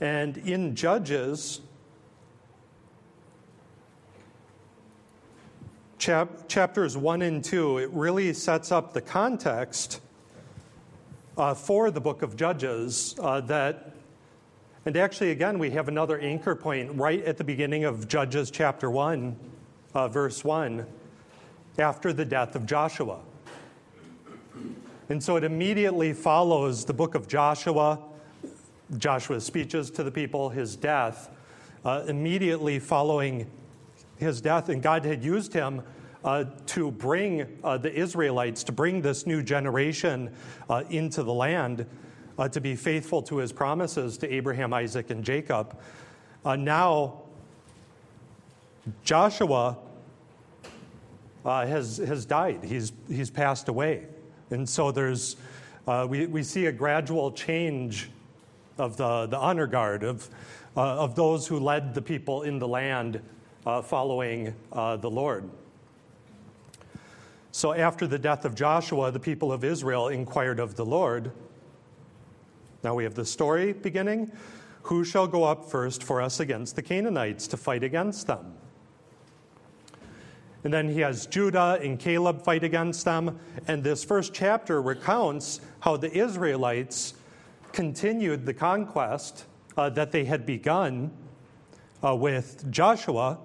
And in Judges, chap- chapters 1 and 2, it really sets up the context uh, for the book of Judges uh, that, and actually, again, we have another anchor point right at the beginning of Judges chapter 1, uh, verse 1, after the death of Joshua. And so it immediately follows the book of Joshua, Joshua's speeches to the people, his death, uh, immediately following his death. And God had used him uh, to bring uh, the Israelites, to bring this new generation uh, into the land, uh, to be faithful to his promises to Abraham, Isaac, and Jacob. Uh, now, Joshua has, has died, he's, he's passed away. And so there's, we, we see a gradual change of the, the honor guard, of, uh, of those who led the people in the land uh, following uh, the Lord. So after the death of Joshua, the people of Israel inquired of the Lord. Now we have the story beginning. Who shall go up first for us against the Canaanites to fight against them? And then he has Judah and Caleb fight against them. And this first chapter recounts how the Israelites continued the conquest uh, that they had begun uh, with Joshua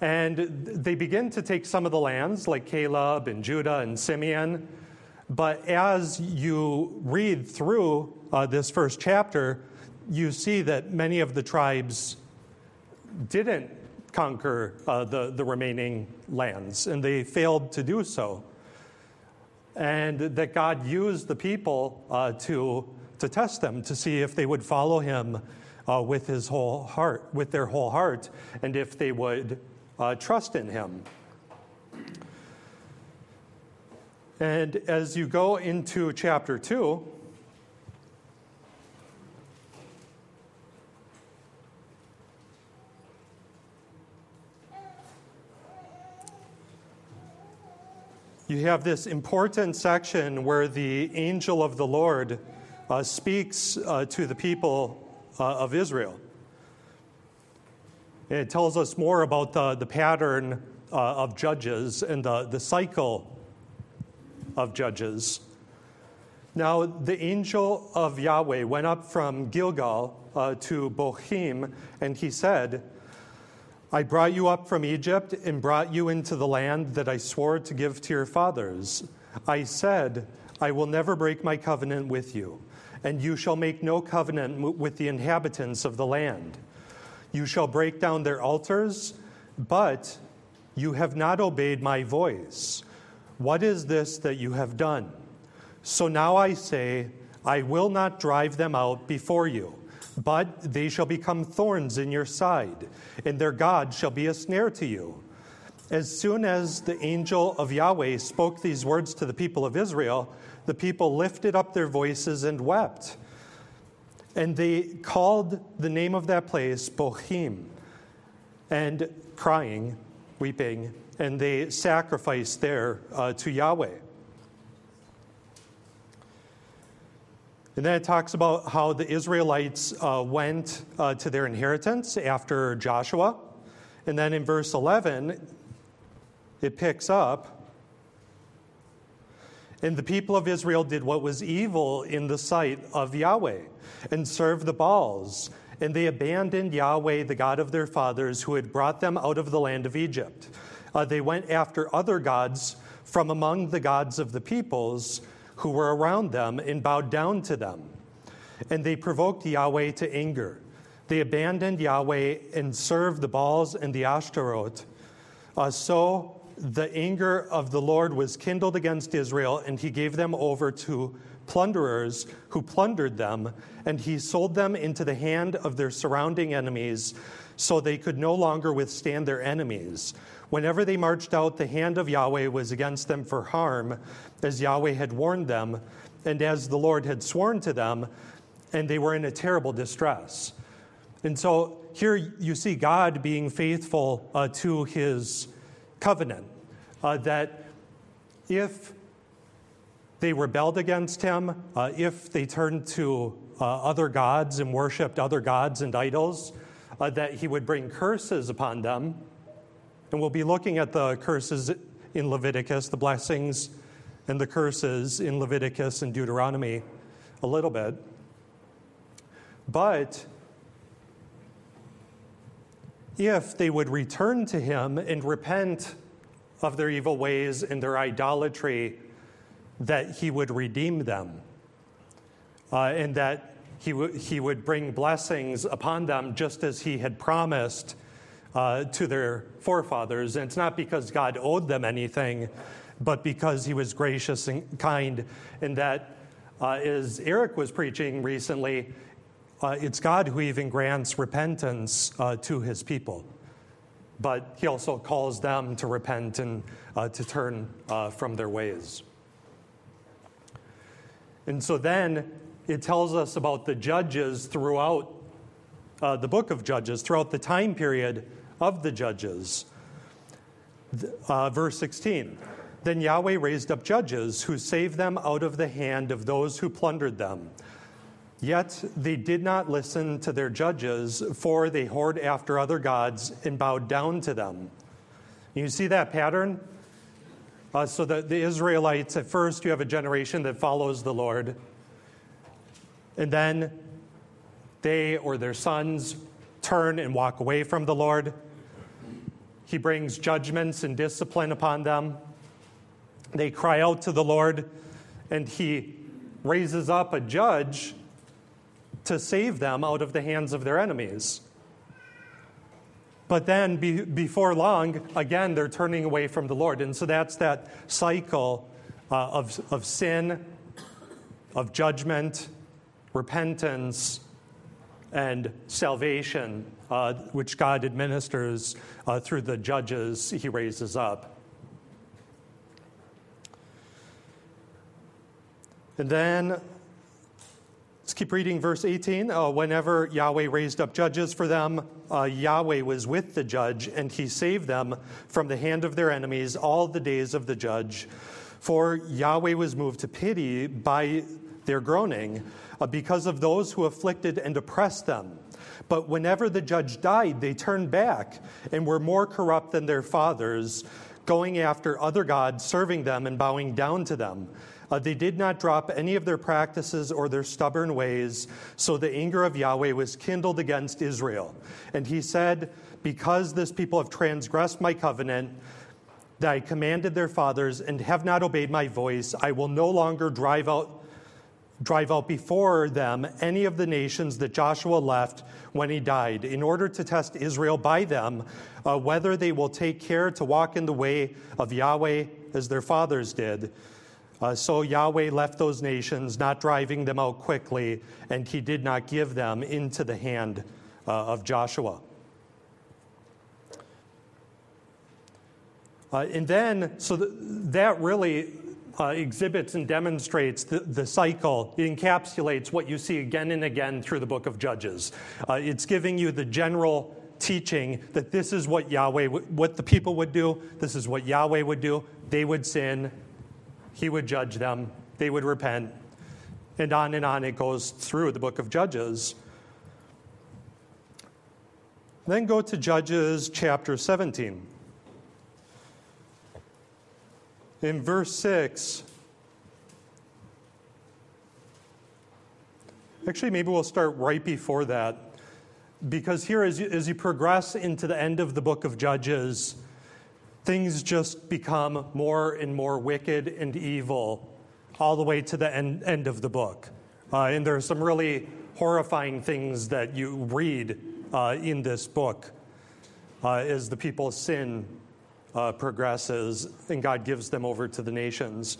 and they begin to take some of the lands, like Caleb and Judah and Simeon. But as you read through uh, this first chapter, you see that many of the tribes didn't conquer uh, the, the remaining lands, and they failed to do so. And that God used the people uh, to, to test them, to see if they would follow him uh, with his whole heart, with their whole heart, and if they would uh, trust in Him. And as you go into chapter 2, you have this important section where the angel of the Lord uh, speaks uh, to the people uh, of Israel. It tells us more about the, the pattern uh, of judges and the, the cycle of judges. Now, the angel of Yahweh went up from Gilgal uh, to Bochim, and he said, I brought you up from Egypt and brought you into the land that I swore to give to your fathers. I said, I will never break my covenant with you, and you shall make no covenant with the inhabitants of the land. You shall break down their altars, but you have not obeyed my voice. What is this that you have done? So now I say, I will not drive them out before you, but they shall become thorns in your side, and their God shall be a snare to you. As soon as the angel of Yahweh spoke these words to the people of Israel, the people lifted up their voices and wept. And they called the name of that place Bochim, and crying, weeping, and they sacrificed there uh, to Yahweh. And then it talks about how the Israelites uh, went uh, to their inheritance after Joshua. And then in verse 11, it picks up and the people of Israel did what was evil in the sight of Yahweh and served the Baals. And they abandoned Yahweh, the God of their fathers, who had brought them out of the land of Egypt. Uh, they went after other gods from among the gods of the peoples who were around them and bowed down to them. And they provoked Yahweh to anger. They abandoned Yahweh and served the Baals and the Ashtaroth. Uh, so the anger of the Lord was kindled against Israel, and he gave them over to plunderers who plundered them, and he sold them into the hand of their surrounding enemies, so they could no longer withstand their enemies. Whenever they marched out, the hand of Yahweh was against them for harm, as Yahweh had warned them, and as the Lord had sworn to them, and they were in a terrible distress. And so here you see God being faithful uh, to his covenant uh, that if they rebelled against him, uh, if they turned to uh, other gods and worshiped other gods and idols, uh, that he would bring curses upon them. And we'll be looking at the curses in Leviticus, the blessings and the curses in Leviticus and Deuteronomy a little bit. But if they would return to him and repent of their evil ways and their idolatry, that he would redeem them, uh, and that he, w- he would bring blessings upon them just as he had promised uh, to their forefathers. And it's not because God owed them anything, but because he was gracious and kind, and that, uh, as Eric was preaching recently, uh, it's God who even grants repentance uh, to his people. But he also calls them to repent and uh, to turn uh, from their ways. And so then it tells us about the judges throughout uh, the book of Judges, throughout the time period of the judges. Uh, verse 16 Then Yahweh raised up judges who saved them out of the hand of those who plundered them. Yet they did not listen to their judges, for they whored after other gods and bowed down to them. You see that pattern? Uh, so the, the Israelites, at first, you have a generation that follows the Lord. And then they or their sons turn and walk away from the Lord. He brings judgments and discipline upon them. They cry out to the Lord, and He raises up a judge to save them out of the hands of their enemies. But then, be, before long, again, they're turning away from the Lord. And so that's that cycle uh, of, of sin, of judgment, repentance, and salvation, uh, which God administers uh, through the judges he raises up. And then Let's keep reading verse 18. Uh, whenever Yahweh raised up judges for them, uh, Yahweh was with the judge, and he saved them from the hand of their enemies all the days of the judge. For Yahweh was moved to pity by their groaning because of those who afflicted and oppressed them. But whenever the judge died, they turned back and were more corrupt than their fathers, going after other gods, serving them, and bowing down to them. Uh, they did not drop any of their practices or their stubborn ways, so the anger of Yahweh was kindled against Israel. And he said, Because this people have transgressed my covenant, that I commanded their fathers, and have not obeyed my voice, I will no longer drive out drive out before them any of the nations that Joshua left when he died, in order to test Israel by them, uh, whether they will take care to walk in the way of Yahweh as their fathers did. Uh, so Yahweh left those nations, not driving them out quickly, and he did not give them into the hand uh, of Joshua. Uh, and then, so th- that really uh, exhibits and demonstrates the, the, cycle. It encapsulates what you see again and again through the book of Judges. Uh, it's giving you the general teaching that this is what Yahweh, what the people would do, this is what Yahweh would do. They would sin, he would judge them, they would repent, and on and on it goes through the book of Judges. Then go to Judges chapter 17. In verse 6, actually, maybe we'll start right before that. Because here, as you, as you progress into the end of the book of Judges, things just become more and more wicked and evil all the way to the end, end of the book. Uh, and there are some really horrifying things that you read uh, in this book uh, as the people sin uh, progresses and God gives them over to the nations.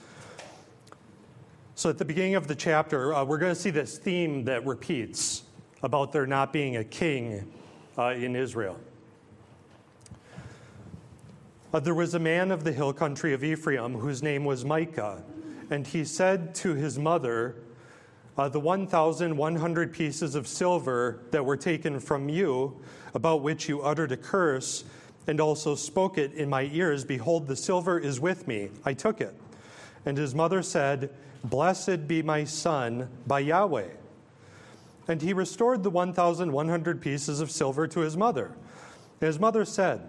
So, at the beginning of the chapter, uh, we're going to see this theme that repeats about there not being a king uh, in Israel. Uh, there was a man of the hill country of Ephraim whose name was Micah, and he said to his mother, uh, The 1,100 pieces of silver that were taken from you, about which you uttered a curse, and also spoke it in my ears, behold, the silver is with me. I took it. And his mother said, Blessed be my son by Yahweh. And he restored the 1,100 pieces of silver to his mother. And his mother said,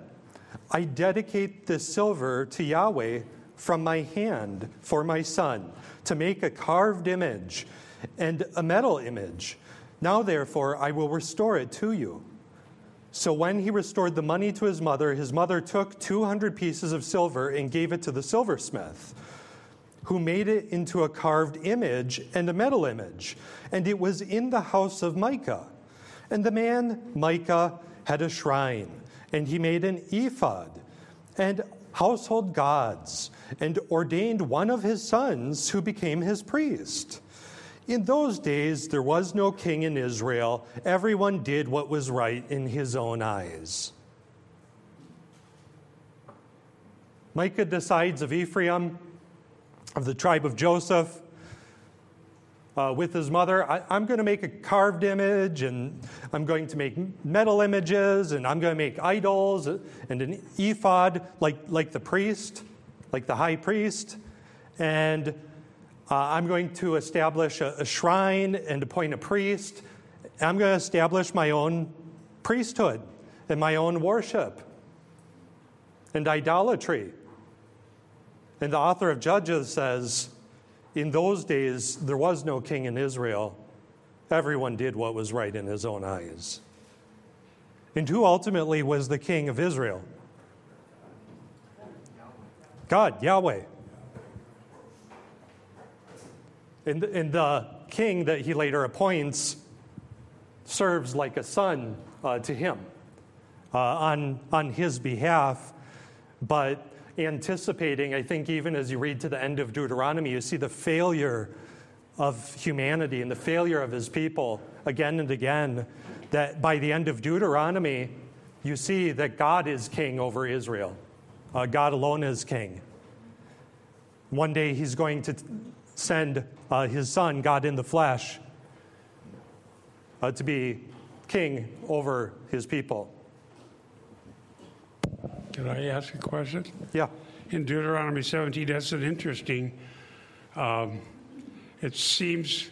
I dedicate this silver to Yahweh from my hand for my son, to make a carved image and a metal image. Now, therefore, I will restore it to you. So when he restored the money to his mother, his mother took 200 pieces of silver and gave it to the silversmith, who made it into a carved image and a metal image. And it was in the house of Micah. And the man, Micah, had a shrine, and he made an ephod and household gods, and ordained one of his sons who became his priest. In those days, there was no king in Israel. Everyone did what was right in his own eyes. Micah decides of Ephraim, of the tribe of Joseph, uh, with his mother, I, am going to make a carved image, and I'm going to make metal images, and I'm going to make idols and an ephod like, like the priest, like the high priest. And uh, I'm going to establish a, a shrine and appoint a priest. I'm going to establish my own priesthood and my own worship and idolatry. And the author of Judges says, in those days, there was no king in Israel. Everyone did what was right in his own eyes. And who ultimately was the king of Israel? God, Yahweh. And, and the king that he later appoints serves like a son uh, to him uh, on, on his behalf. But anticipating, I think, even as you read to the end of Deuteronomy, you see the failure of humanity and the failure of his people again and again. That by the end of Deuteronomy, you see that God is king over Israel. Uh, God alone is king. One day he's going to send uh, his son, God in the flesh, uh, to be king over his people. Can I ask a question? Yeah. In Deuteronomy 17, that's an interesting, um, it seems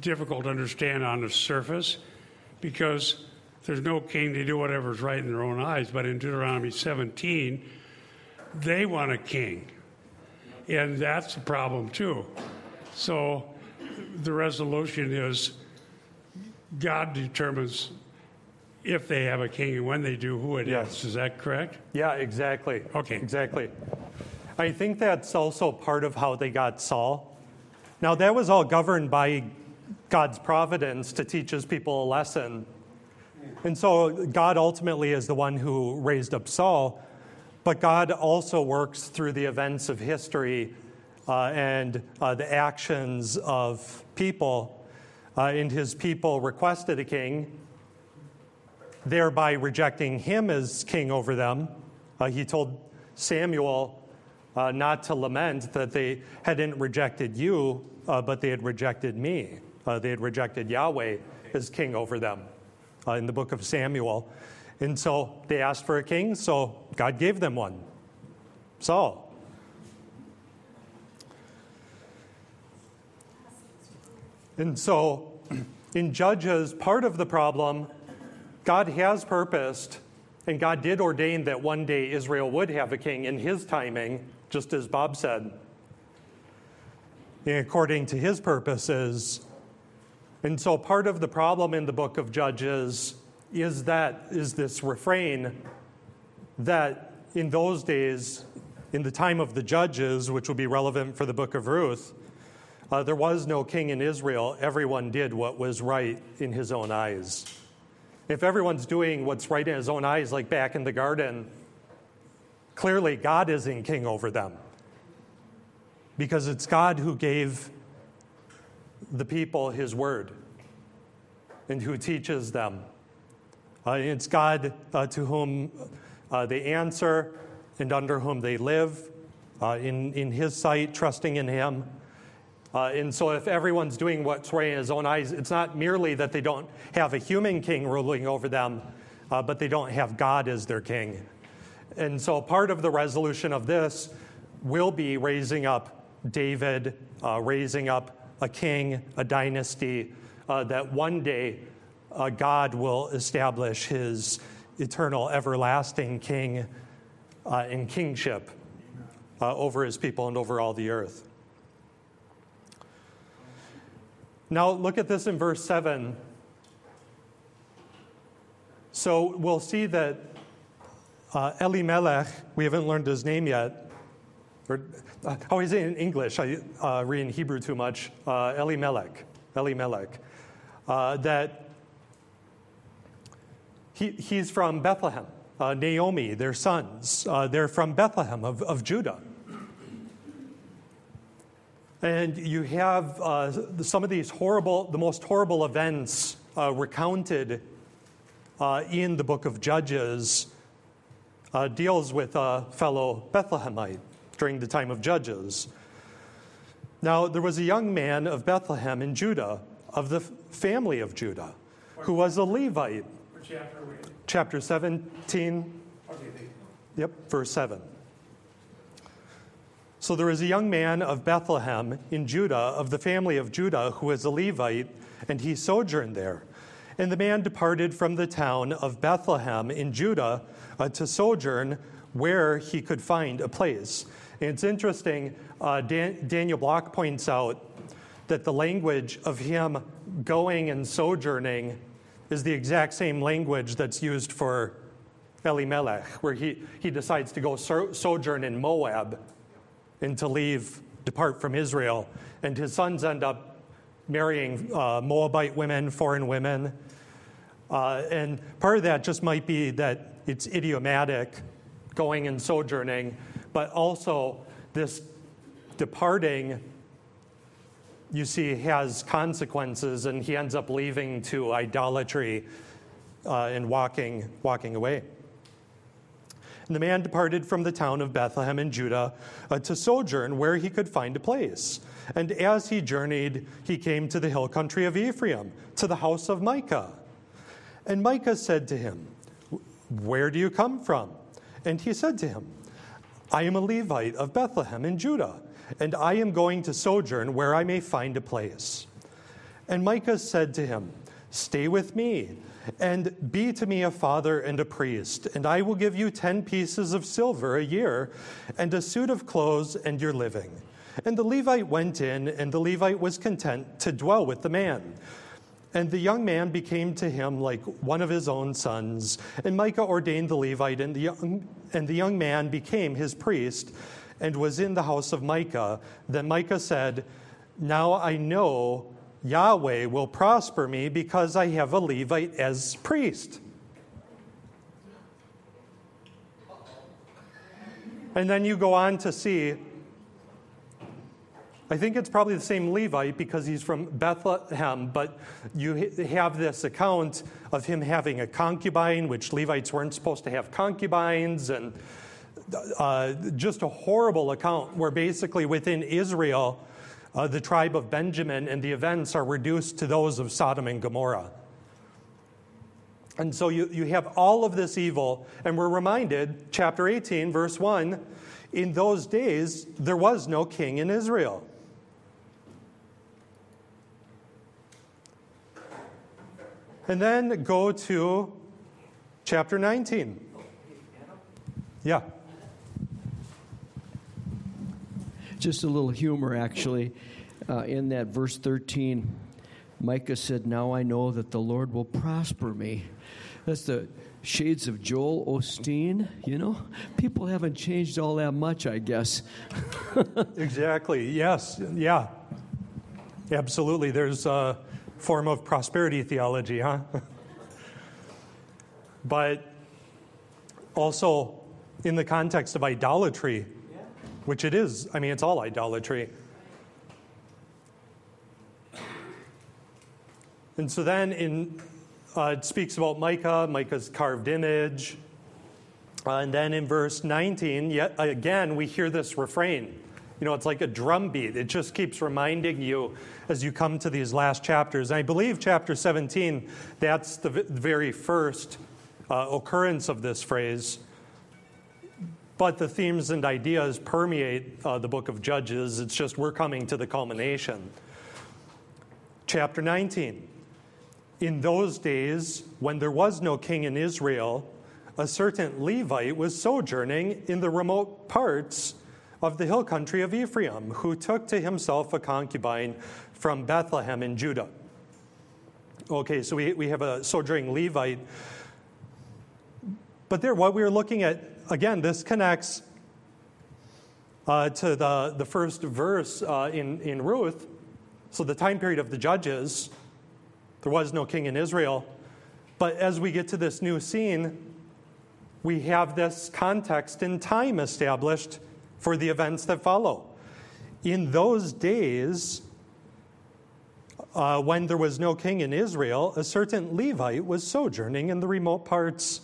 difficult to understand on the surface because there's no king to do whatever's right in their own eyes. But in Deuteronomy 17, they want a king. And that's a problem too. So the resolution is God determines if they have a king and when they do, who it Yes. is. Is that correct? Yeah, exactly. Okay. Exactly. I think that's also part of how they got Saul. Now, that was all governed by God's providence to teach his people a lesson. And so, God ultimately is the one who raised up Saul, but God also works through the events of history uh, and uh, the actions of people. Uh, and his people requested a king, thereby rejecting him as king over them. Uh, he told Samuel uh, not to lament that they hadn't rejected you, uh, but they had rejected me. They had rejected Yahweh as king over them in the book of Samuel. And so they asked for a king, so God gave them one Saul. And so in Judges, part of the problem, God has purposed, and God did ordain that one day Israel would have a king in his timing, just as Bob said, according to his purposes. And so part of the problem in the book of Judges is that is this refrain that in those days, in the time of the judges, which will be relevant for the book of Ruth, uh, there was no king in Israel. Everyone did what was right in his own eyes. If everyone's doing what's right in his own eyes, like back in the garden, clearly God isn't king over them. Because it's God who gave the people his word and who teaches them. Uh, it's God uh, to whom uh, they answer and under whom they live, in, in his sight, trusting in him. Uh, and so, if everyone's doing what's right in his own eyes, it's not merely that they don't have a human king ruling over them, uh, but they don't have God as their king. And so, part of the resolution of this will be raising up David, uh, raising up a king, a dynasty, that one day uh, God will establish his eternal, everlasting king uh, and kingship uh, over his people and over all the earth. Now, look at this in verse 7. So we'll see that uh, Elimelech, we haven't learned his name yet. Or, uh, how is it in English? I uh, read in Hebrew too much. Uh, Elimelech. Elimelech. Uh, that he, he's from Bethlehem. Uh, Naomi, their sons, uh, they're from Bethlehem of, of Judah. And you have uh, some of these horrible, the most horrible events uh, recounted uh, in the book of Judges, uh, deals with a fellow Bethlehemite during the time of Judges. Now, there was a young man of Bethlehem in Judah, of the family of Judah, who was a Levite. Chapter Chapter 17. Yep, verse 7. So there is a young man of Bethlehem in Judah, of the family of Judah, who is a Levite, and he sojourned there. And the man departed from the town of Bethlehem in Judah uh, to sojourn where he could find a place. And it's interesting, uh, Dan- Daniel Block points out that the language of him going and sojourning is the exact same language that's used for Elimelech, where he, he decides to go so- sojourn in Moab and to leave, depart from Israel. And his sons end up marrying uh, Moabite women, foreign women. Uh, and part of that just might be that it's idiomatic, going and sojourning, but also this departing, you see, has consequences, and he ends up leaving to idolatry uh, and walking, walking away. And the man departed from the town of Bethlehem in Judah uh, to sojourn where he could find a place. And as he journeyed, he came to the hill country of Ephraim, to the house of Micah. And Micah said to him, Where do you come from? And he said to him, I am a Levite of Bethlehem in Judah, and I am going to sojourn where I may find a place. And Micah said to him, Stay with me and be to me a father and a priest, and I will give you ten pieces of silver a year, and a suit of clothes and your living. And the Levite went in, and the Levite was content to dwell with the man. And the young man became to him like one of his own sons. And Micah ordained the Levite, and the young, and the young man became his priest and was in the house of Micah. Then Micah said, Now I know Yahweh will prosper me because I have a Levite as priest. And then you go on to see, I think it's probably the same Levite because he's from Bethlehem, but you have this account of him having a concubine, which Levites weren't supposed to have concubines, and uh, just a horrible account where basically within Israel, uh, the tribe of Benjamin, and the events are reduced to those of Sodom and Gomorrah. And so you, you have all of this evil, and we're reminded, chapter 18, verse 1, in those days there was no king in Israel. And then go to chapter 19. Yeah. Just a little humor, actually, uh, in that verse 13. Micah said, Now I know that the Lord will prosper me. That's the shades of Joel Osteen, you know? People haven't changed all that much, I guess. exactly, yes, yeah. Absolutely. There's a form of prosperity theology, huh? but also in the context of idolatry, which it is. I mean, it's all idolatry. And so then in, uh, it speaks about Micah, Micah's carved image. Uh, and then in verse 19, yet again, we hear this refrain. You know, it's like a drum beat. It just keeps reminding you as you come to these last chapters. And I believe chapter 17, that's the very first uh, occurrence of this phrase. But the themes and ideas permeate uh, the book of Judges. It's just we're coming to the culmination. Chapter 19 in those days, when there was no king in Israel, a certain Levite was sojourning in the remote parts of the hill country of Ephraim, who took to himself a concubine from Bethlehem in Judah. Okay, so we, we have a sojourning Levite. But there, what we are looking at, again, this connects uh, to the, the first verse uh, in, in Ruth. So the time period of the judges, there was no king in Israel. But as we get to this new scene, we have this context in time established for the events that follow. In those days, uh, when there was no king in Israel, a certain Levite was sojourning in the remote parts.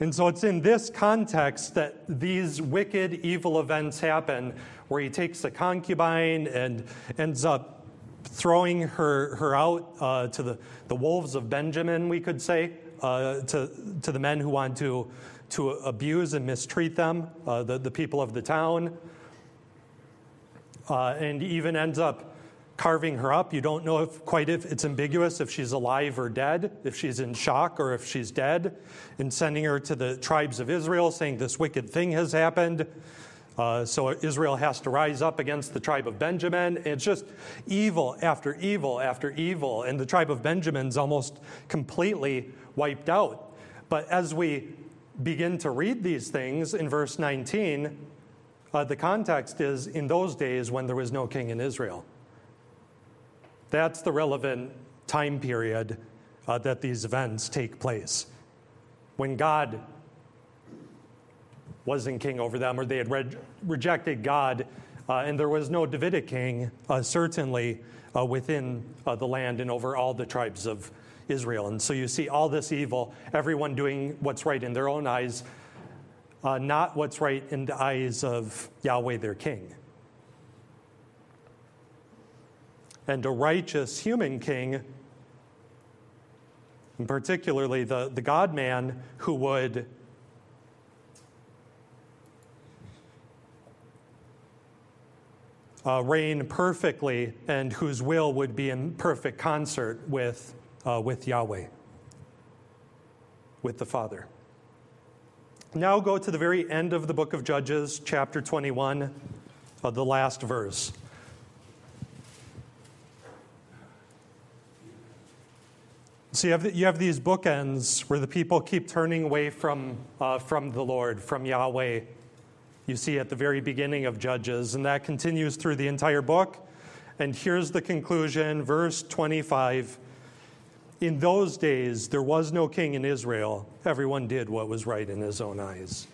And so it's in this context that these wicked, evil events happen, where he takes a concubine and ends up throwing her, her out uh, to the, the wolves of Benjamin, we could say, uh, to, to the men who want to to abuse and mistreat them, uh, the, the people of the town, uh, and even ends up carving her up. You don't know if quite if it's ambiguous if she's alive or dead, if she's in shock or if she's dead, and sending her to the tribes of Israel, saying this wicked thing has happened. Uh, so Israel has to rise up against the tribe of Benjamin. It's just evil after evil after evil, and the tribe of Benjamin's almost completely wiped out. But as we begin to read these things in verse 19, uh, the context is in those days when there was no king in Israel. That's the relevant time period uh, that these events take place. When God wasn't king over them, or they had re- rejected God, uh, and there was no Davidic king, uh, certainly uh, within uh, the land and over all the tribes of Israel. And so you see all this evil, everyone doing what's right in their own eyes, uh, not what's right in the eyes of Yahweh their king. And a righteous human king, and particularly the, the God man who would uh, reign perfectly and whose will would be in perfect concert with uh, with Yahweh, with the Father. Now go to the very end of the book of Judges, chapter 21, uh, the last verse. So you have, you have these bookends where the people keep turning away from, uh, from the Lord, from Yahweh. You see at the very beginning of Judges, and that continues through the entire book. And here's the conclusion, verse 25. In those days, there was no king in Israel. Everyone did what was right in his own eyes.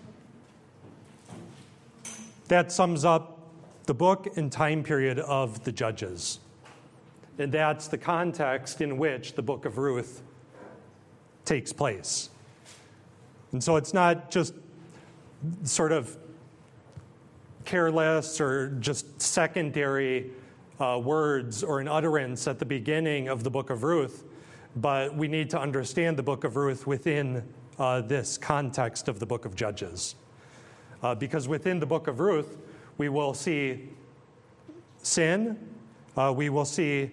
That sums up the book and time period of the Judges. And that's the context in which the book of Ruth takes place. And so it's not just sort of careless or just secondary uh, words or an utterance at the beginning of the book of Ruth but we need to understand the book of Ruth within uh, this context of the book of Judges. Uh, because within the book of Ruth, we will see sin, uh, we will see,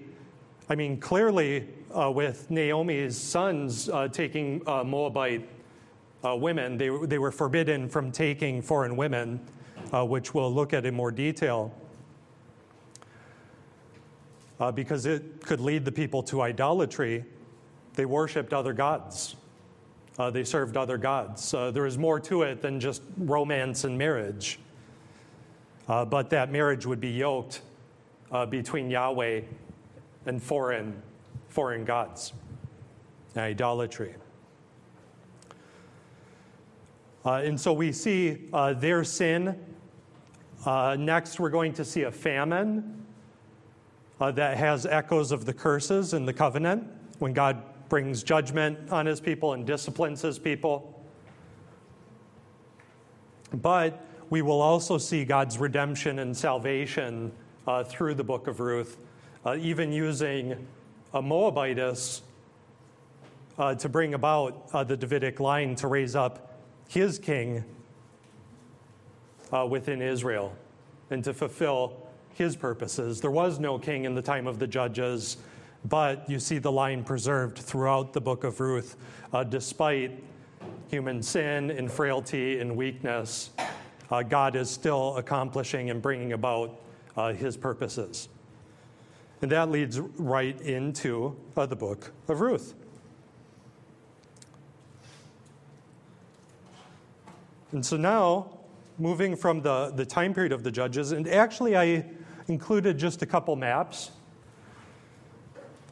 I mean, clearly uh, with Naomi's sons uh, taking uh, Moabite women, they, they were forbidden from taking foreign women, which we'll look at in more detail. because it could lead the people to idolatry, they worshiped other gods. Uh, they served other gods. Uh, there is more to it than just romance and marriage. Uh, but that marriage would be yoked uh, between Yahweh and foreign, foreign gods, idolatry. Uh, and so we see uh, their sin. next, we're going to see a famine that has echoes of the curses in the covenant when God brings judgment on his people and disciplines his people. But we will also see God's redemption and salvation uh, through the book of Ruth, uh, even using a Moabitess uh, to bring about uh, the Davidic line to raise up his king uh, within Israel and to fulfill his purposes. There was no king in the time of the judges but you see the line preserved throughout the book of Ruth, uh, despite human sin and frailty and weakness. Uh, God is still accomplishing and bringing about his purposes. And that leads right into uh, the book of Ruth. And so now, moving from the, the time period of the judges, and actually I included just a couple maps.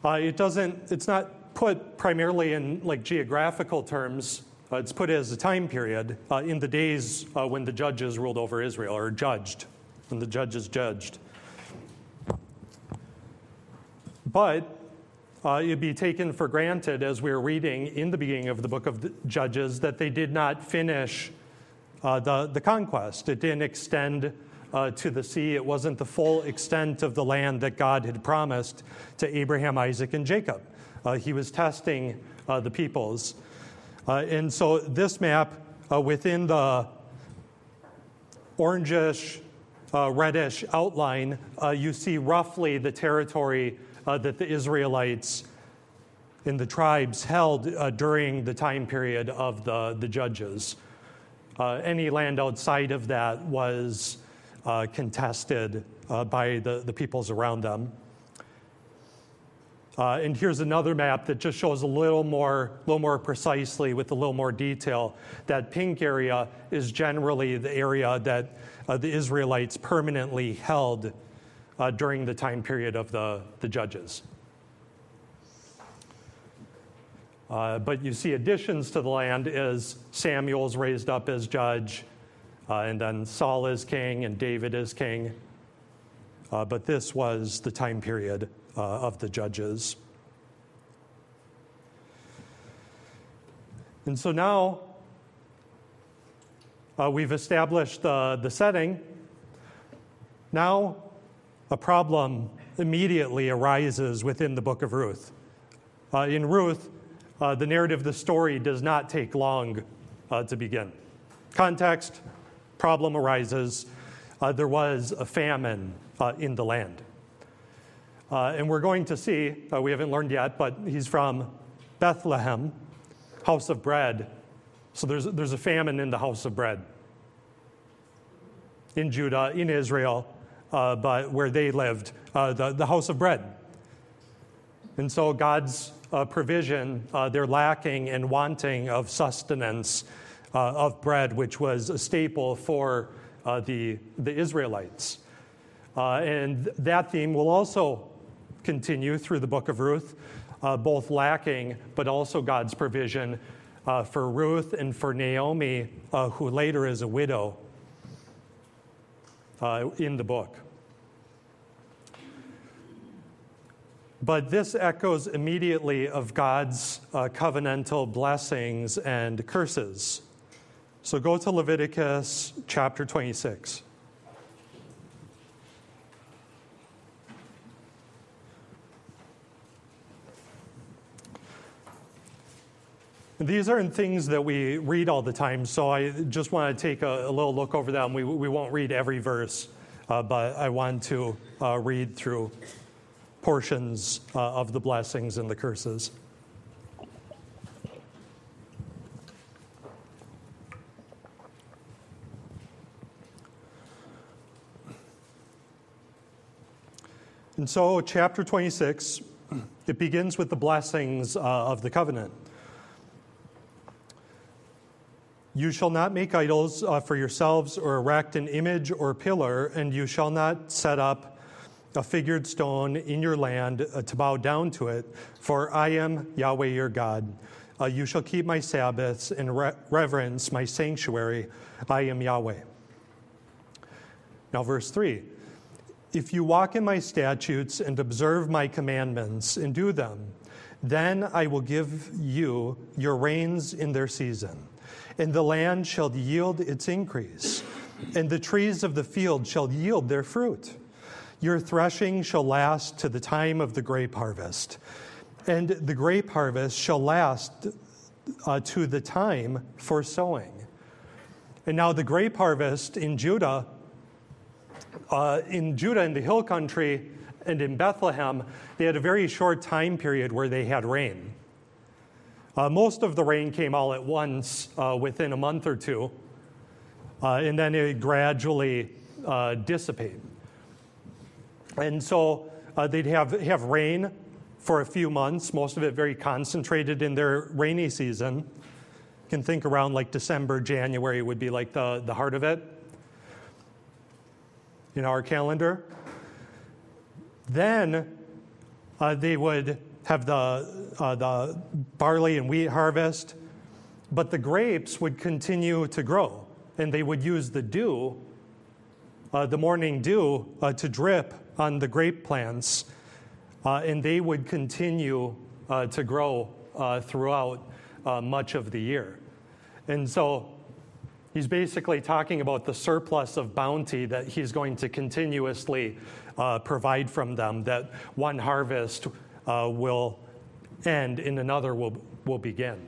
Uh, it doesn't, it's not put primarily in like geographical terms. Uh, it's put as a time period uh, in the days uh, when the judges ruled over Israel or judged, when the judges judged. But uh, it'd be taken for granted as we are reading in the beginning of the book of the Judges that they did not finish uh, the, the conquest. It didn't extend uh, to the sea. It wasn't the full extent of the land that God had promised to Abraham, Isaac, and Jacob. Uh, he was testing uh, the peoples. Uh, and so this map within the orangish, reddish outline, you see roughly the territory that the Israelites in the tribes held during the time period of the, the judges. Uh, any land outside of that was uh, contested uh, by the, the peoples around them. Uh, and here's another map that just shows a little more, little more precisely with a little more detail. That pink area is generally the area that uh, the Israelites permanently held uh, during the time period of the, the judges. Uh, but you see additions to the land as Samuel's raised up as judge, uh, and then Saul is king and David is king. Uh, but this was the time period uh, of the judges. And so now uh, we've established the setting. Now a problem immediately arises within the book of Ruth. Uh, in Ruth, uh, the narrative of the story does not take long uh, to begin. Context problem arises. Uh, there was a famine uh, in the land. Uh, and we're going to see, we haven't learned yet, but he's from Bethlehem, house of bread. So there's, there's a famine in the house of bread in Judah, in Israel, but where they lived, the, the house of bread. And so God's uh, provision, uh, they're lacking and wanting of sustenance uh, of bread, which was a staple for uh, the, the Israelites. Uh, and that theme will also continue through the book of Ruth, uh, both lacking but also God's provision for Ruth and for Naomi, who later is a widow in the book. But this echoes immediately of God's uh, covenantal blessings and curses. So go to Leviticus chapter 26. These aren't things that we read all the time, so I just want to take a, a little look over them. We, we won't read every verse, uh, but I want to uh, read through portions uh, of the blessings and the curses. And so, chapter 26, it begins with the blessings uh, of the covenant. You shall not make idols uh, for yourselves or erect an image or pillar, and you shall not set up a figured stone in your land uh, to bow down to it, for I am Yahweh your God. Uh, you shall keep my Sabbaths and re- reverence my sanctuary. I am Yahweh. Now, verse 3 If you walk in my statutes and observe my commandments and do them, then I will give you your rains in their season, and the land shall yield its increase, and the trees of the field shall yield their fruit. Your threshing shall last to the time of the grape harvest, and the grape harvest shall last uh, to the time for sowing. And now, the grape harvest in Judah, uh, in Judah, in the hill country, and in Bethlehem, they had a very short time period where they had rain. Uh, most of the rain came all at once uh, within a month or two, uh, and then it gradually uh, dissipate. And so uh, they'd have, have rain for a few months, most of it very concentrated in their rainy season. You can think around like December, January would be like the, the heart of it in our calendar. Then uh, they would have the, uh, the barley and wheat harvest, but the grapes would continue to grow, and they would use the dew, uh, the morning dew, uh, to drip on the grape plants, uh, and they would continue uh, to grow throughout much of the year. And so He's basically talking about the surplus of bounty that he's going to continuously uh, provide from them, that one harvest uh, will end and another will, will begin.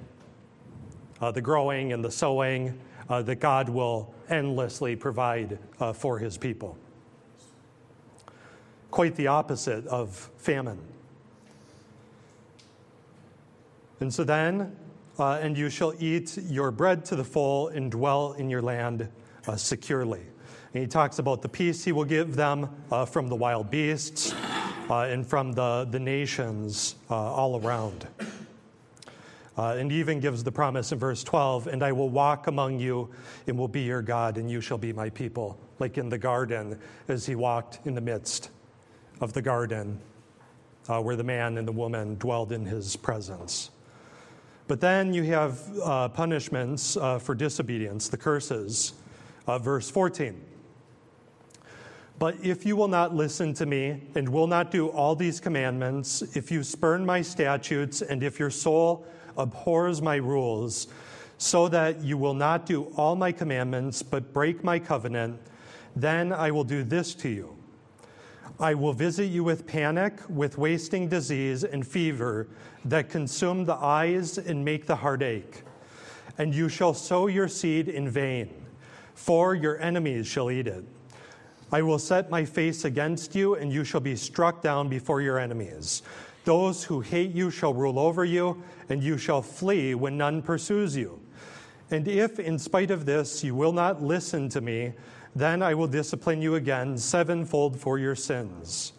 Uh, the growing and the sowing uh, that God will endlessly provide uh, for his people. Quite the opposite of famine. And so then uh, and you shall eat your bread to the full and dwell in your land uh, securely. And he talks about the peace he will give them uh, from the wild beasts and from the, the nations uh, all around. Uh, and even gives the promise in verse 12 and I will walk among you and will be your God, and you shall be my people, like in the garden as he walked in the midst of the garden where the man and the woman dwelled in his presence. But then you have uh, punishments uh, for disobedience, the curses. Uh, verse 14. But if you will not listen to me and will not do all these commandments, if you spurn my statutes, and if your soul abhors my rules, so that you will not do all my commandments but break my covenant, then I will do this to you. I will visit you with panic, with wasting disease and fever that consume the eyes and make the heart ache. And you shall sow your seed in vain, for your enemies shall eat it. I will set my face against you, and you shall be struck down before your enemies. Those who hate you shall rule over you, and you shall flee when none pursues you. And if, in spite of this, you will not listen to me, then I will discipline you again sevenfold for your sins.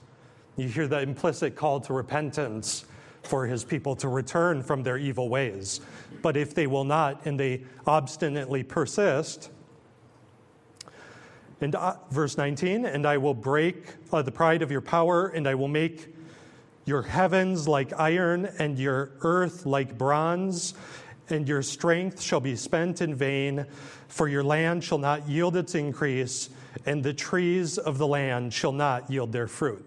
You hear the implicit call to repentance for his people to return from their evil ways. But if they will not and they obstinately persist, and uh, verse 19, and I will break uh, the pride of your power, and I will make your heavens like iron, and your earth like bronze, and your strength shall be spent in vain, for your land shall not yield its increase, and the trees of the land shall not yield their fruit.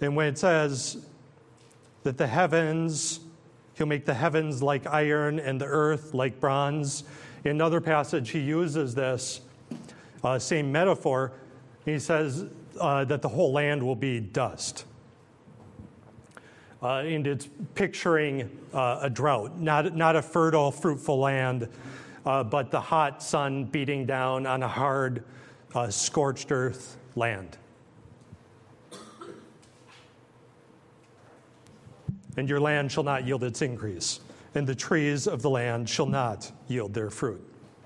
And when it says, that the heavens, he'll make the heavens like iron and the earth like bronze. In another passage, he uses this uh, same metaphor. He says uh, that the whole land will be dust. Uh, and it's picturing uh, a drought, not, not a fertile, fruitful land, uh, but the hot sun beating down on a hard, uh, scorched earth land. and your land shall not yield its increase, and the trees of the land shall not yield their fruit.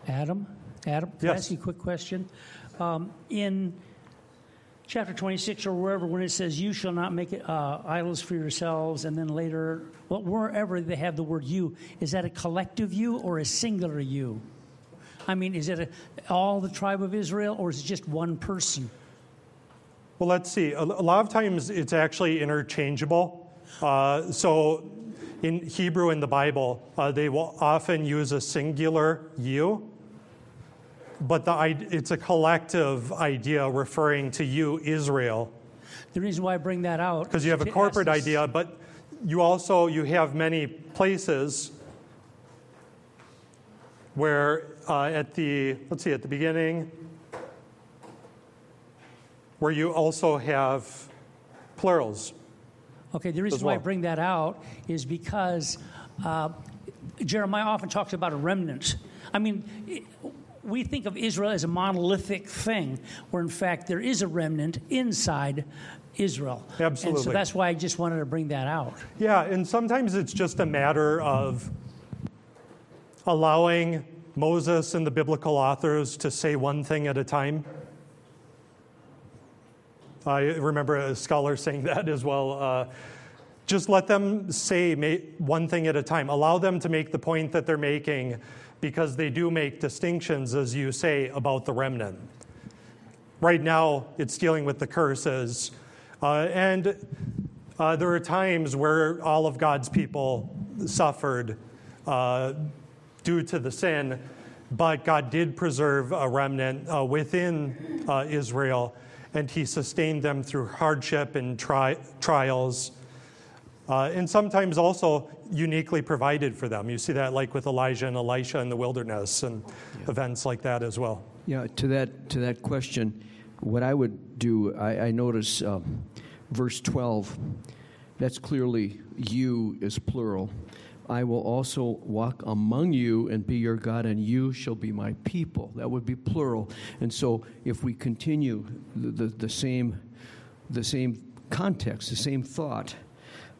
Adam, Adam, can yes. I ask you a quick question? Um, in chapter 26 or wherever, when it says, You shall not make uh, idols for yourselves, and then later, well, wherever they have the word you, is that a collective you or a singular you? I mean, is it a, all the tribe of Israel, or is it just one person? Well, let's see. A, a lot of times it's actually interchangeable. Uh, so in Hebrew in the Bible, uh, they will often use a singular you, but the, it's a collective idea referring to you, Israel. The reason why I bring that out because you have a corporate idea, but you also you have many places where uh, at the let's see at the beginning where you also have plurals Okay, the reason well. why I bring that out is because uh, Jeremiah often talks about a remnant. I mean, we think of Israel as a monolithic thing, where in fact there is a remnant inside Israel. And so that's why I just wanted to bring that out. Yeah, and sometimes it's just a matter of allowing Moses and the biblical authors to say one thing at a time. I remember a scholar saying that as well. Uh, just let them say one thing at a time. Allow them to make the point that they're making because they do make distinctions, as you say, about the remnant. Right now, it's dealing with the curses. Uh, and uh, there are times where all of God's people suffered uh, due to the sin, but God did preserve a remnant uh, within uh, Israel, and He sustained them through hardship and tri- trials. Uh, and sometimes also uniquely provided for them. You see that like with Elijah and Elisha in the wilderness and events like that as well. Yeah, to that to that question, what I would do, I, I notice um, verse twelve. That's clearly you is plural. I will also walk among you and be your God, and you shall be my people. That would be plural. And so, if we continue the, the, the same the same context, the same thought,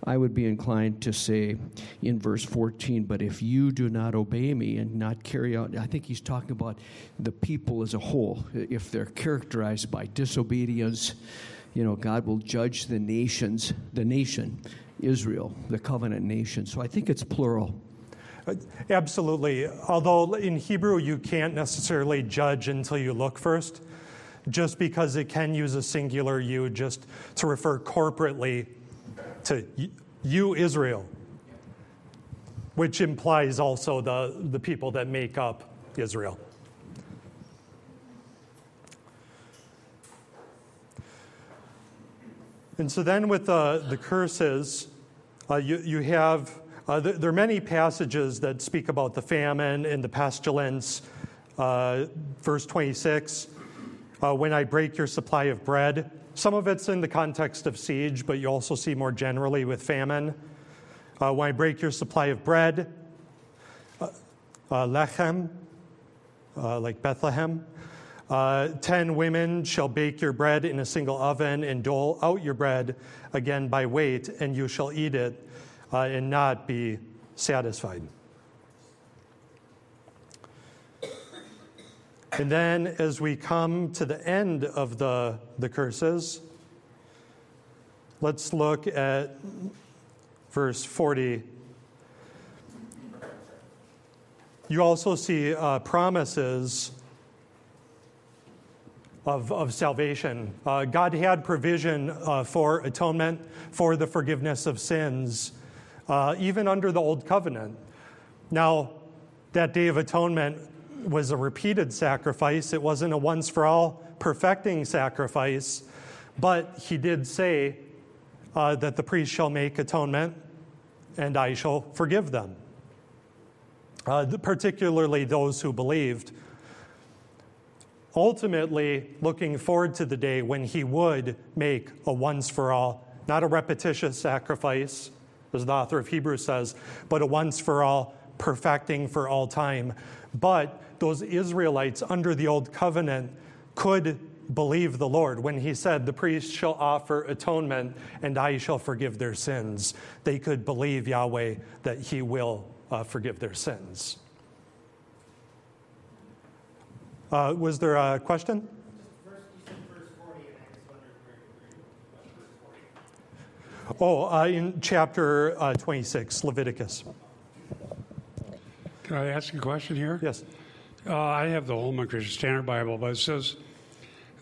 I would be inclined to say in verse 14, but if you do not obey me and not carry out, I think he's talking about the people as a whole. If they're characterized by disobedience, you know, God will judge the nations, the nation, Israel, the covenant nation. So I think it's plural. Uh, absolutely. Although in Hebrew, you can't necessarily judge until you look first, just because it can use a singular you just to refer corporately to you, Israel, which implies also the, the people that make up Israel. And so then with the, the curses, uh, you, you have, uh, th- there are many passages that speak about the famine and the pestilence. Uh, verse 26, uh, when I break your supply of bread. Some of it's in the context of siege, but you also see more generally with famine. Uh, I break your supply of bread, uh, uh, lechem, uh, like Bethlehem. Uh, Ten women shall bake your bread in a single oven and dole out your bread again by weight, and you shall eat it uh, and not be satisfied. And then as we come to the end of the, the curses, let's look at verse 40. You also see uh, promises of, of salvation. Uh, God had provision uh, for atonement, for the forgiveness of sins, uh, even under the Old Covenant. Now, that Day of Atonement was a repeated sacrifice, it wasn't a once for all perfecting sacrifice, but He did say uh, that the priest shall make atonement and I shall forgive them, uh, particularly those who believed. Ultimately looking forward to the day when he would make a once for all, not a repetitious sacrifice, as the author of Hebrews says, but a once for all, perfecting for all time. But those Israelites under the old covenant could believe the Lord when he said, The priest shall offer atonement and I shall forgive their sins. They could believe Yahweh that he will uh, forgive their sins. Uh, was there a question? Oh, uh, in chapter uh, 26, Leviticus. Can I ask a question here? Yes. Uh, I have the Holman Christian Standard Bible, but it says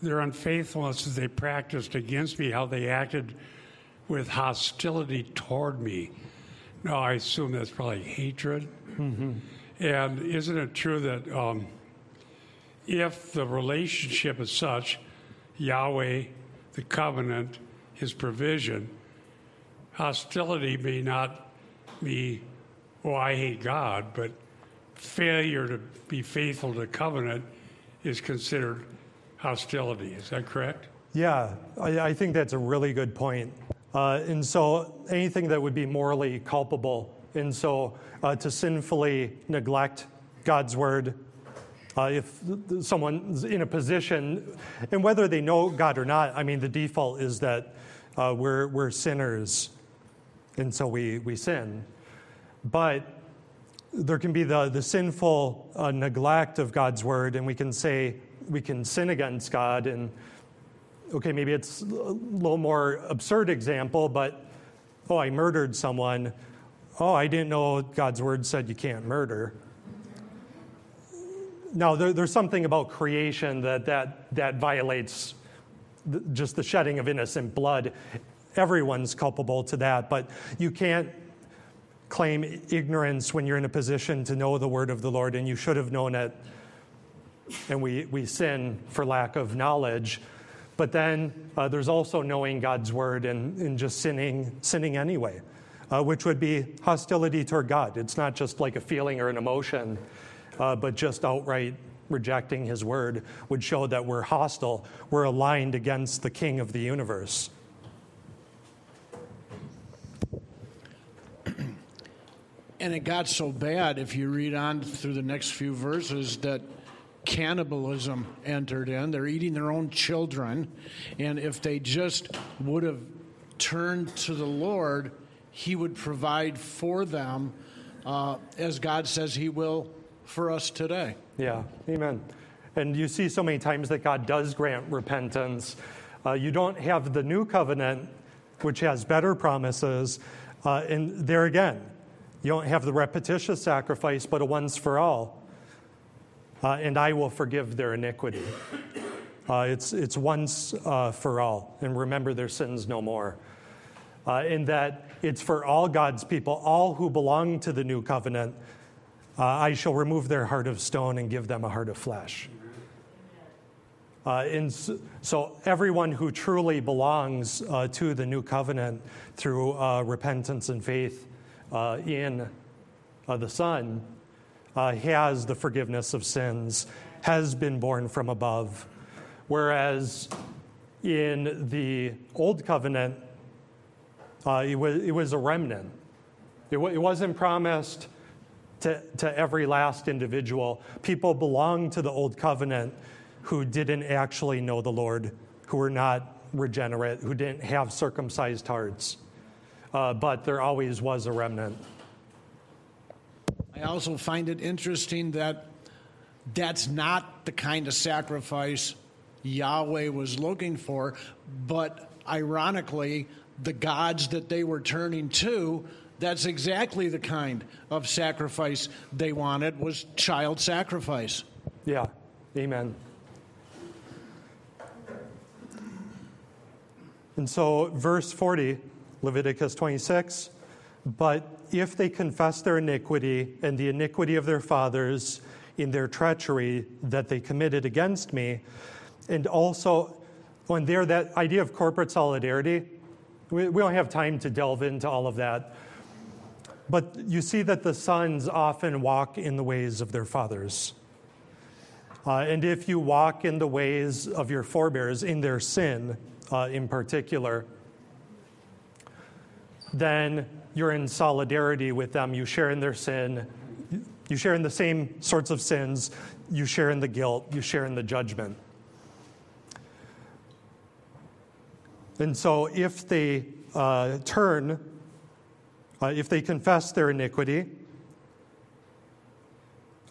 their unfaithfulness that they practiced against me, how they acted with hostility toward me. Now, I assume that's probably hatred. And isn't it true that um, if the relationship is such, Yahweh, the covenant, his provision, hostility may not be, oh, I hate God, but failure to be faithful to covenant is considered hostility. Is that correct? Yeah, I, I think that's a really good point. Uh, and so anything that would be morally culpable, and so uh, to sinfully neglect God's word, uh, if someone's in a position, and whether they know God or not, I mean, the default is that Uh, we're, we're sinners, and so we, we sin. But there can be the, the sinful uh, neglect of God's word, and we can say we can sin against God. And okay, maybe it's a little more absurd example, but oh, I murdered someone. Oh, I didn't know God's word said you can't murder. Now, there, there's something about creation that, that, that violates just the shedding of innocent blood. Everyone's culpable to that, but you can't claim ignorance when you're in a position to know the word of the Lord and you should have known it. And we, we sin for lack of knowledge. But then uh, there's also knowing God's word and, and just sinning, sinning anyway, uh, which would be hostility toward God. It's not just like a feeling or an emotion, uh, but just outright rejecting his word would show that we're hostile, we're aligned against the king of the universe. And it got so bad, if you read on through the next few verses, that cannibalism entered in. They're eating their own children. And if they just would have turned to the Lord, He would provide for them, uh, as God says He will for us today. Yeah, amen. And you see so many times that God does grant repentance. Uh, you don't have the new covenant, which has better promises. Uh, and there again, you don't have the repetitious sacrifice, but a once for all. Uh, and I will forgive their iniquity. Uh, it's, it's once uh, for all, and remember their sins no more. Uh, in that it's for all God's people, all who belong to the new covenant. Uh, I shall remove their heart of stone and give them a heart of flesh. Uh, and so, everyone who truly belongs to the new covenant through repentance and faith uh, in uh, the Son uh, has the forgiveness of sins, has been born from above. Whereas in the Old Covenant, uh, it, was, it was a remnant. It, w- it wasn't promised to, to every last individual. People belonged to the Old Covenant who didn't actually know the Lord, who were not regenerate, who didn't have circumcised hearts uh, but there always was a remnant. I also find it interesting that that's not the kind of sacrifice Yahweh was looking for, but ironically, the gods that they were turning to that's exactly the kind of sacrifice they wanted was child sacrifice. Yeah. Amen. And so verse 40 Leviticus 26. But if they confess their iniquity and the iniquity of their fathers in their treachery that they committed against me, and also when there, that idea of corporate solidarity, we, we don't have time to delve into all of that. But you see that the sons often walk in the ways of their fathers. Uh, and if you walk in the ways of your forebears, in their sin uh, in particular, then you're in solidarity with them. You share in their sin. You share in the same sorts of sins. You share in the guilt. You share in the judgment. And so, if they uh, turn, uh, if they confess their iniquity,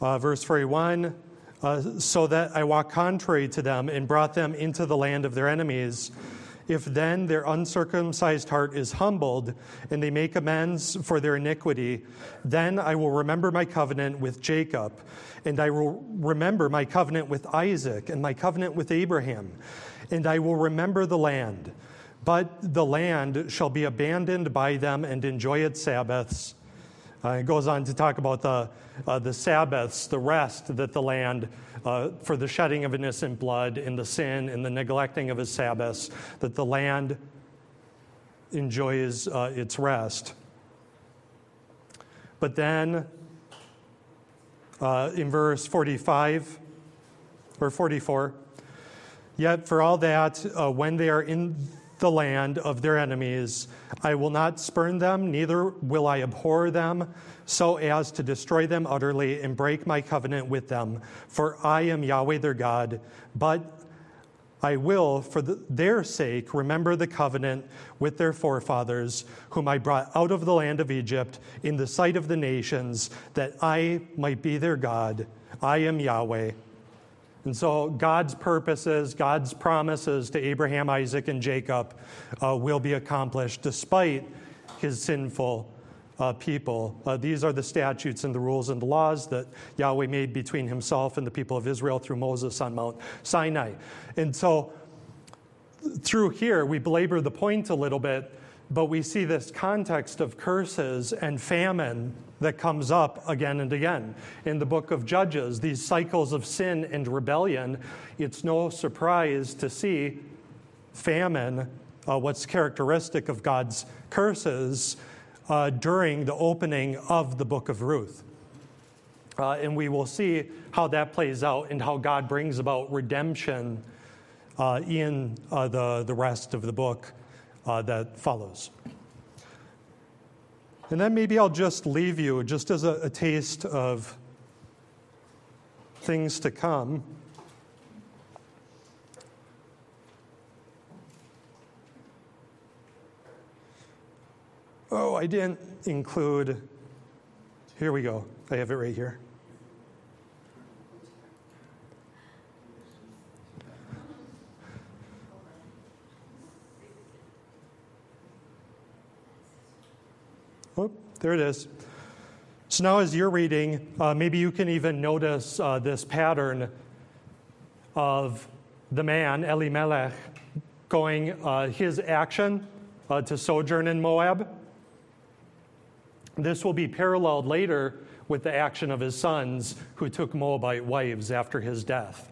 uh, verse 41, uh, so that I walked contrary to them and brought them into the land of their enemies if then their uncircumcised heart is humbled and they make amends for their iniquity, then I will remember my covenant with Jacob, and I will remember my covenant with Isaac, and my covenant with Abraham, and I will remember the land. But the land shall be abandoned by them and enjoy its Sabbaths. Uh, it goes on to talk about the, uh, the Sabbaths, the rest that the land uh, for the shedding of innocent blood and the sin and the neglecting of his Sabbaths, that the land enjoys uh, its rest. But then, uh, in verse 45 or 44, yet for all that, uh, when they are in the land of their enemies, I will not spurn them, neither will I abhor them so as to destroy them utterly and break my covenant with them. For I am Yahweh their God, but I will, for the, their sake, remember the covenant with their forefathers, whom I brought out of the land of Egypt in the sight of the nations, that I might be their God. I am Yahweh. And so God's purposes, God's promises to Abraham, Isaac, and Jacob uh, will be accomplished despite his sinful uh, people. Uh, these are the statutes and the rules and the laws that Yahweh made between himself and the people of Israel through Moses on Mount Sinai. And so through here, we belabor the point a little bit, but we see this context of curses and famine that comes up again and again. In the book of Judges, these cycles of sin and rebellion, it's no surprise to see famine, uh, what's characteristic of God's curses, uh, during the opening of the book of Ruth. Uh, and we will see how that plays out and how God brings about redemption uh, in uh, the, the rest of the book uh, that follows. And then maybe I'll just leave you, just as a, a taste of things to come. Oh, I didn't include. Here we go. I have it right here. There it is. So now, as you're reading, uh, maybe you can even notice uh, this pattern of the man, Elimelech, going uh, his action uh, to sojourn in Moab. This will be paralleled later with the action of his sons who took Moabite wives after his death.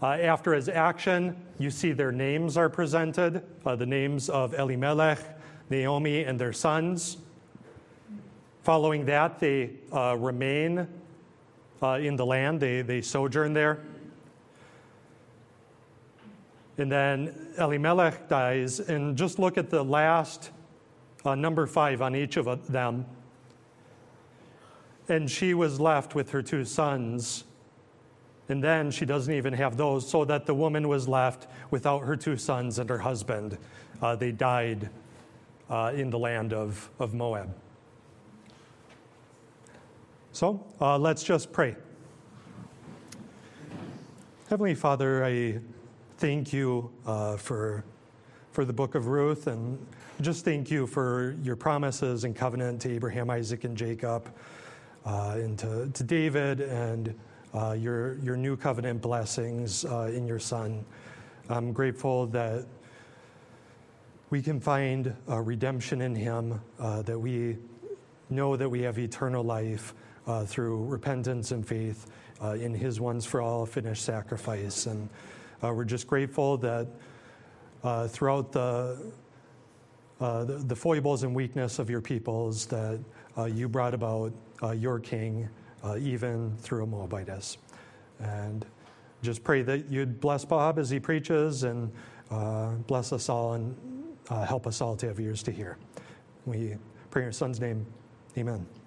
Uh, after his action, you see their names are presented uh, the names of Elimelech, Naomi, and their sons. Following that, they uh, remain uh, in the land, they, they sojourn there. And then Elimelech dies, and just look at the last uh, number five on each of them. And she was left with her two sons. And then she doesn't even have those, so that the woman was left without her two sons and her husband. Uh, they died uh, in the land of, of Moab. So uh, let's just pray. Heavenly Father, I thank you uh, for, for the book of Ruth and just thank you for your promises and covenant to Abraham, Isaac, and Jacob, uh, and to, to, David, and uh, your, your new covenant blessings uh, in your Son. I'm grateful that we can find redemption in him, uh, that we know that we have eternal life uh, through repentance and faith uh, in His once for all finished sacrifice. And uh, we're just grateful that uh, throughout the, uh, the, the foibles and weakness of your peoples, that uh, you brought about your King, even through a Moabitess. And just pray that you'd bless Bob as he preaches and bless us all and help us all to have ears to hear. We pray in your son's name. Amen.